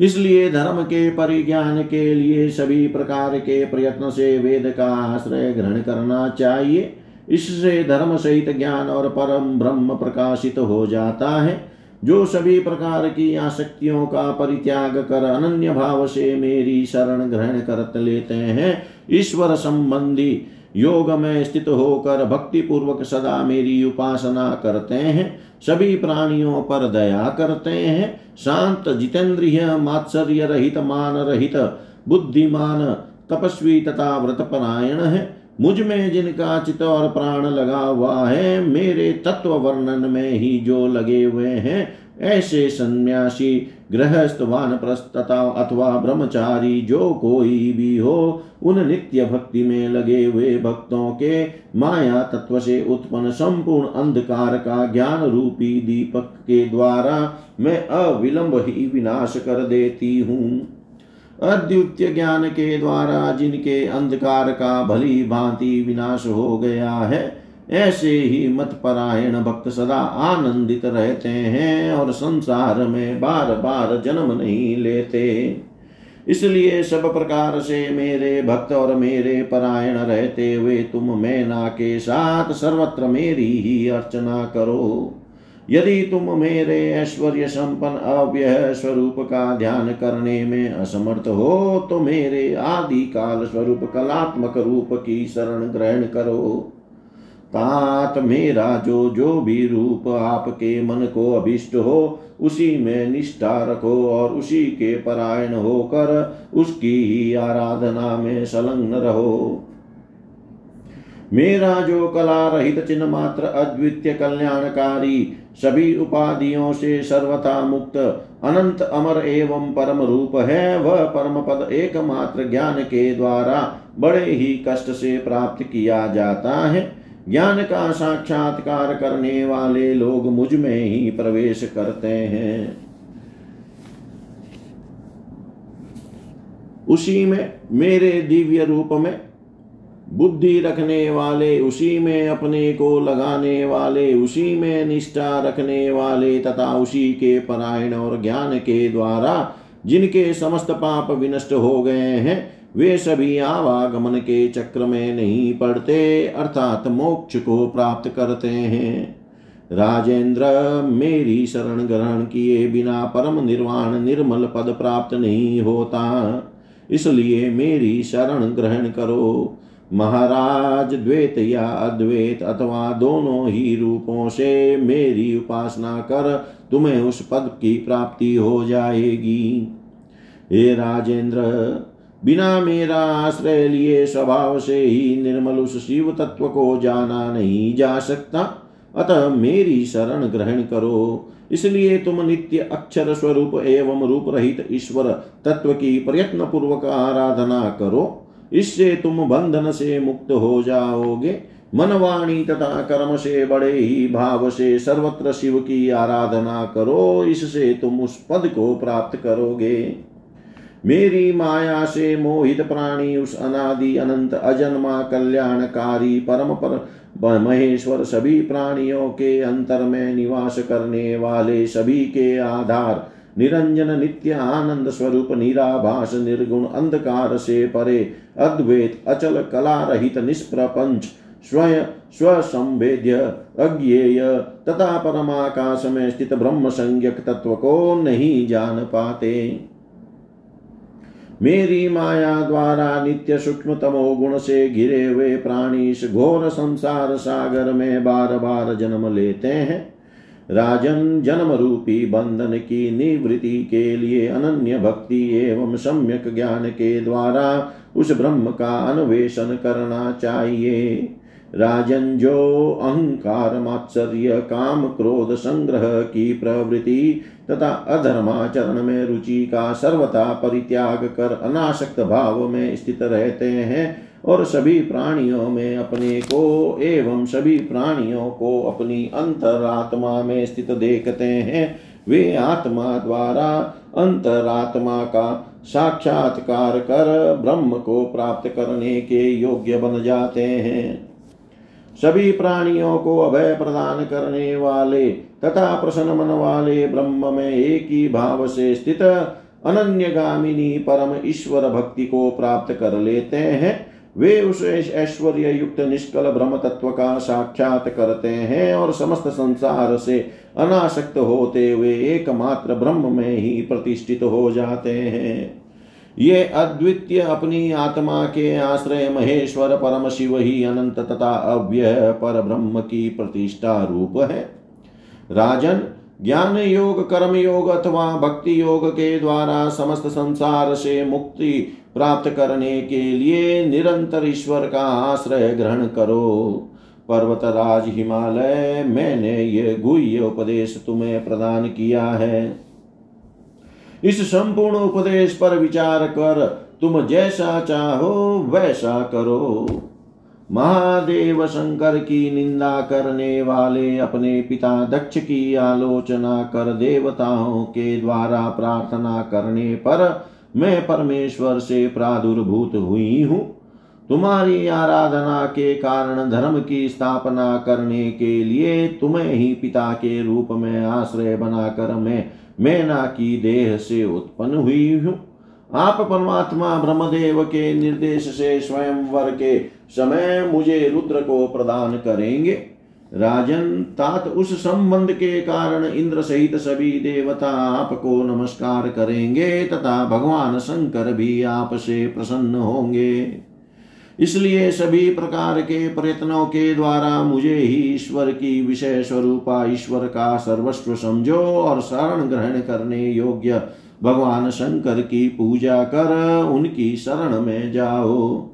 इसलिए धर्म के परिज्ञान के लिए सभी प्रकार के प्रयत्न से वेद का आश्रय ग्रहण करना चाहिए। इससे धर्म सहित ज्ञान और परम ब्रह्म प्रकाशित हो जाता है। जो सभी प्रकार की आसक्तियों का परित्याग कर अनन्य भाव से मेरी शरण ग्रहण कर लेते हैं, ईश्वर संबंधी योग में स्थित होकर भक्ति पूर्वक सदा मेरी उपासना करते हैं। सभी प्राणियों पर दया करते हैं। शांत जितेंद्रिय मात्सर्य रहित मान रहित बुद्धिमान, तपस्वी तथा व्रतपरायण है। मुझमें जिनका चित और प्राण लगा हुआ है, मेरे तत्व वर्णन में ही जो लगे हुए हैं ऐसे सन्यासी गृहस्थ वानप्रस्थ तथा अथवा ब्रह्मचारी जो कोई भी हो, उन नित्य भक्ति में लगे हुए भक्तों के माया तत्व से उत्पन्न संपूर्ण अंधकार का ज्ञान रूपी दीपक के द्वारा मैं अविलंब ही विनाश कर देती हूँ। अद्वितीय ज्ञान के द्वारा जिनके अंधकार का भली भांति विनाश हो गया है ऐसे ही मत परायण भक्त सदा आनंदित रहते हैं और संसार में बार बार जन्म नहीं लेते। इसलिए सब प्रकार से मेरे भक्त और मेरे परायण रहते हुए तुम मैना के साथ सर्वत्र मेरी ही अर्चना करो। यदि तुम मेरे ऐश्वर्य संपन्न अव्यय स्वरूप का ध्यान करने में असमर्थ हो तो मेरे आदि काल स्वरूप कलात्मक रूप की शरण ग्रहण करो। तात मेरा जो जो भी रूप आपके मन को अभिष्ट हो, उसी में निष्ठा रखो और उसी के परायण होकर उसकी ही आराधना में संलग्न रहो। मेरा जो कला रहित चिन्ह मात्र अद्वितीय कल्याणकारी, सभी उपाधियों से सर्वथा मुक्त, अनंत अमर एवं परम रूप है, वह परम पद एकमात्र ज्ञान के द्वारा बड़े ही कष्ट से प्राप्त किया जाता है। ज्ञान का साक्षात्कार करने वाले लोग मुझमें ही प्रवेश करते हैं। उसी में, मेरे दिव्य रूप में, बुद्धि रखने वाले, उसी में अपने को लगाने वाले, उसी में निष्ठा रखने वाले तथा उसी के परायण और ज्ञान के द्वारा जिनके समस्त पाप विनष्ट हो गए हैं वे सभी आवागमन के चक्र में नहीं पड़ते, अर्थात मोक्ष को प्राप्त करते हैं। राजेंद्र, मेरी शरण ग्रहण किए बिना परम निर्वाण निर्मल पद प्राप्त नहीं होता। इसलिए मेरी शरण ग्रहण करो। महाराज, द्वैत या अद्वैत अथवा दोनों ही रूपों से मेरी उपासना कर तुम्हें उस पद की प्राप्ति हो जाएगी। हे राजेंद्र बिना मेरा आश्रय लिए स्वभाव से ही निर्मल उस शिव तत्व को जाना नहीं जा सकता। अतः मेरी शरण ग्रहण करो। इसलिए तुम नित्य अक्षर स्वरूप एवं रूप रहित ईश्वर तत्व की प्रयत्न पूर्वक आराधना करो। इससे तुम बंधन से मुक्त हो जाओगे। मनवाणी तथा कर्म से बड़े ही भाव से सर्वत्र शिव की आराधना करो। इससे तुम उस पद को प्राप्त करोगे। मेरी माया से मोहित प्राणी, उस अनादि अनंत अजन्मा कल्याणकारी परम पर महेश्वर सभी प्राणियों के अंतर में निवास करने वाले सभी के आधार, निरंजन, नित्य आनंद स्वरूप, निराभास, निर्गुण, अंधकार से परे, अद्वैत, अचल कला रहित, निष्प्रपंच, स्वयं, स्वसंवेद्य, अज्ञेय, तथा परमाकाश में स्थित ब्रह्म संज्ञक तत्व को नहीं जान पाते। मेरी माया द्वारा नित्य सूक्ष्म तमो गुण से घिरे हुए प्राणी घोर संसार सागर में बार बार जन्म लेते हैं। राजन जन्म रूपी बंधन की निवृत्ति के लिए अनन्य भक्ति एवं सम्यक ज्ञान के द्वारा उस ब्रह्म का अन्वेषण करना चाहिए। राजन जो अहंकार मात्सर्य काम क्रोध संग्रह की प्रवृत्ति तथा अधर्माचरण में रुचि का सर्वथा परित्याग कर अनासक्त भाव में स्थित रहते हैं और सभी प्राणियों में अपने को एवं सभी प्राणियों को अपनी अंतरात्मा में स्थित देखते हैं। वे आत्मा द्वारा अंतरात्मा का साक्षात्कार कर ब्रह्म को प्राप्त करने के योग्य बन जाते हैं। सभी प्राणियों को अभय प्रदान करने वाले तथा प्रसन्न मन वाले ब्रह्म में एक ही भाव से स्थित अनन्य गामिनी परम ईश्वर भक्ति को प्राप्त कर लेते हैं। वे उस ऐश्वर्य युक्त निष्कल ब्रह्म तत्व का साक्षात करते हैं और समस्त संसार से अनासक्त होते हुए एकमात्र ब्रह्म में ही प्रतिष्ठित हो जाते हैं। ये अद्वितीय अपनी आत्मा के आश्रय महेश्वर परम शिव ही अनंत तथा अव्यय पर ब्रह्म की प्रतिष्ठा रूप है। राजन, ज्ञान योग, कर्म योग अथवा भक्ति योग के द्वारा समस्त संसार से मुक्ति प्राप्त करने के लिए निरंतर ईश्वर का आश्रय ग्रहण करो। पर्वतराज हिमालय, मैंने ये गुह्य उपदेश तुम्हें प्रदान किया है। इस संपूर्ण उपदेश पर विचार कर तुम जैसा चाहो, वैसा करो। महादेव शंकर की निंदा करने वाले अपने पिता दक्ष की आलोचना कर देवताओं के द्वारा प्रार्थना करने पर मैं परमेश्वर से प्रादुर्भूत हुई हूँ। तुम्हारी आराधना के कारण धर्म की स्थापना करने के लिए तुम्हें ही पिता के रूप में आश्रय बनाकर मैं मैना की देह से उत्पन्न हुई हूँ। आप परमात्मा ब्रह्मदेव के निर्देश से स्वयं वर के समय मुझे रुद्र को प्रदान करेंगे। राजन, तात उस संबंध के कारण इंद्र सहित सभी देवता आपको नमस्कार करेंगे तथा भगवान शंकर भी आपसे प्रसन्न होंगे। इसलिए सभी प्रकार के प्रयत्नों के द्वारा मुझे ही ईश्वर की विषय स्वरूपा ईश्वर का सर्वस्व समझो और शरण ग्रहण करने योग्य भगवान शंकर की पूजा कर उनकी शरण में जाओ।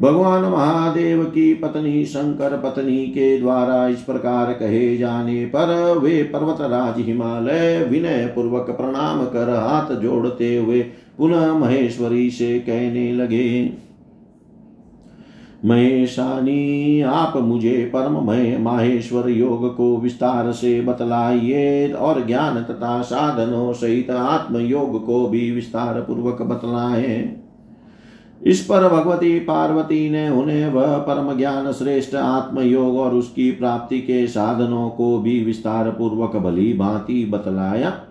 भगवान महादेव की पत्नी शंकर पत्नी के द्वारा इस प्रकार कहे जाने पर वे पर्वतराज हिमालय विनय पूर्वक प्रणाम कर हाथ जोड़ते हुए पुनः महेश्वरी से कहने लगे। महेशानी, आप मुझे परम मय माहेश्वर योग को विस्तार से बतलाइए और ज्ञान तथा साधनों सहित आत्म योग को भी विस्तार पूर्वक बतलाए। इस पर भगवती पार्वती ने उन्हें वह परम ज्ञान श्रेष्ठ आत्म योग और उसकी प्राप्ति के साधनों को भी विस्तार पूर्वक भली भांति बतलाया।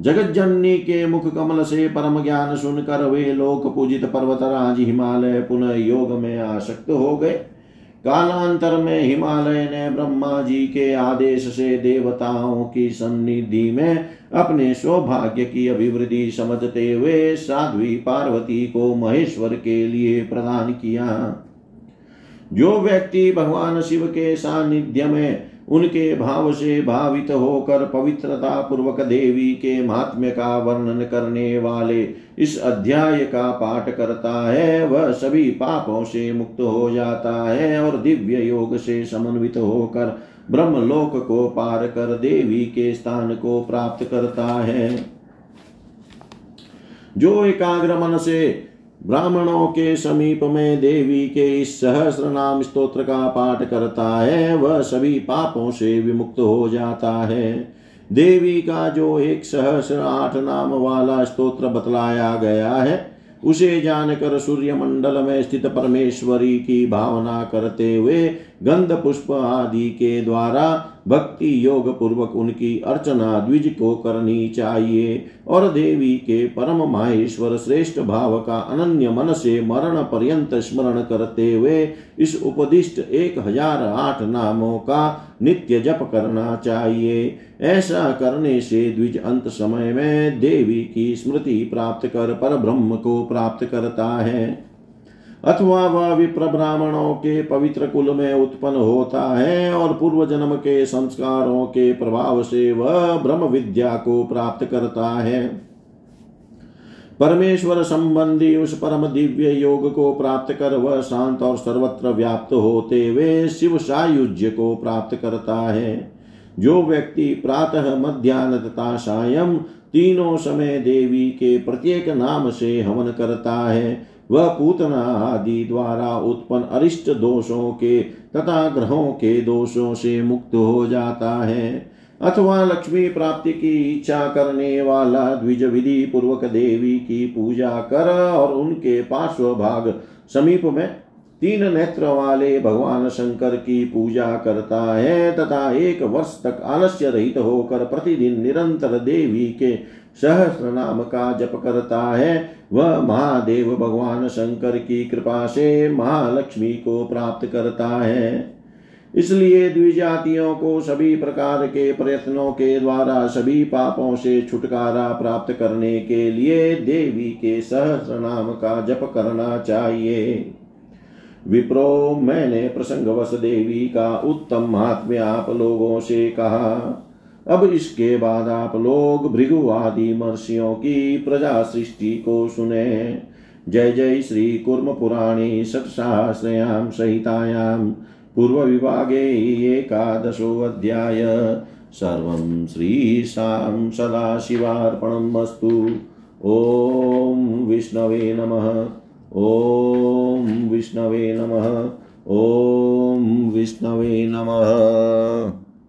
जगत जननी के मुख कमल से परम ज्ञान सुनकर वे लोक पूजित पर्वतराज हिमालय पुनः योग में आसक्त हो गए। कालांतर में हिमालय ने ब्रह्मा जी के आदेश से देवताओं की सन्निधि में अपने सौभाग्य की अभिवृद्धि समझते हुए साध्वी पार्वती को महेश्वर के लिए प्रदान किया। जो व्यक्ति भगवान शिव के सानिध्य में उनके भाव से भावित होकर पवित्रता पूर्वक देवी के महात्म्य का वर्णन करने वाले इस अध्याय का पाठ करता है, वह सभी पापों से मुक्त हो जाता है और दिव्य योग से समन्वित होकर ब्रह्मलोक को पार कर देवी के स्थान को प्राप्त करता है। जो एकाग्र मन से ब्राह्मणों के समीप में देवी के इस सहस्र नाम स्त्रोत्र का पाठ करता है, वह सभी पापों से विमुक्त हो जाता है। देवी का जो एक सहस्र आठ नाम वाला स्तोत्र बतलाया गया है, उसे जानकर सूर्य मंडल में स्थित परमेश्वरी की भावना करते हुए गंध पुष्प आदि के द्वारा भक्ति योग पूर्वक उनकी अर्चना द्विज को करनी चाहिए। और देवी के परम माहेश्वर श्रेष्ठ भाव का अनन्य मन से मरण पर्यंत स्मरण करते हुए इस उपदिष्ट एक हज़ार आठ नामों का नित्य जप करना चाहिए। ऐसा करने से द्विज अंत समय में देवी की स्मृति प्राप्त कर पर ब्रह्म को प्राप्त करता है। अथवा वह विप्र ब्राह्मणों के पवित्र कुल में उत्पन्न होता है और पूर्व जन्म के संस्कारों के प्रभाव से वह ब्रह्म विद्या को प्राप्त करता है। परमेश्वर संबंधी उस परम दिव्य योग को प्राप्त कर वह शांत और सर्वत्र व्याप्त होते हुए शिव सायुज्य को प्राप्त करता है। जो व्यक्ति प्रातः मध्यान्ह तथा सायं तीनों समय देवी के प्रत्येक नाम से हवन करता है वह पूतना आदि द्वारा उत्पन्न अरिष्ट दोषों के तथा ग्रहों के दोषों से मुक्त हो जाता है। अथवा लक्ष्मी प्राप्ति की इच्छा करने वाला द्विज विधि पूर्वक देवी की पूजा कर और उनके पार्श्व भाग समीप में तीन नेत्र वाले भगवान शंकर की पूजा करता है तथा एक वर्ष तक आलस्य रहित होकर प्रतिदिन निरंतर देवी के सहस्र नाम का जप करता है। वह महादेव भगवान शंकर की कृपा से महालक्ष्मी को प्राप्त करता है। इसलिए द्विजातियों को सभी प्रकार के प्रयत्नों के द्वारा सभी पापों से छुटकारा प्राप्त करने के लिए देवी के सहस्र नाम का जप करना चाहिए। विप्रो, मैंने प्रसंगवश देवी का उत्तम महात्म्य आप लोगों से कहा। अब इसके बाद आप लोग भृगु आदि महर्षियों की प्रजा सृष्टि को सुने। जय जय श्री कुर्म पुराणे षट्सहस्रयां संहितायां पूर्वविभागे एकादशोऽध्याय। सर्वं श्रीशां सदाशिवार्पणम् अस्तु ॐ विष्णवे नमः। ॐ विष्णवे नमः। ॐ विष्णवे नमः।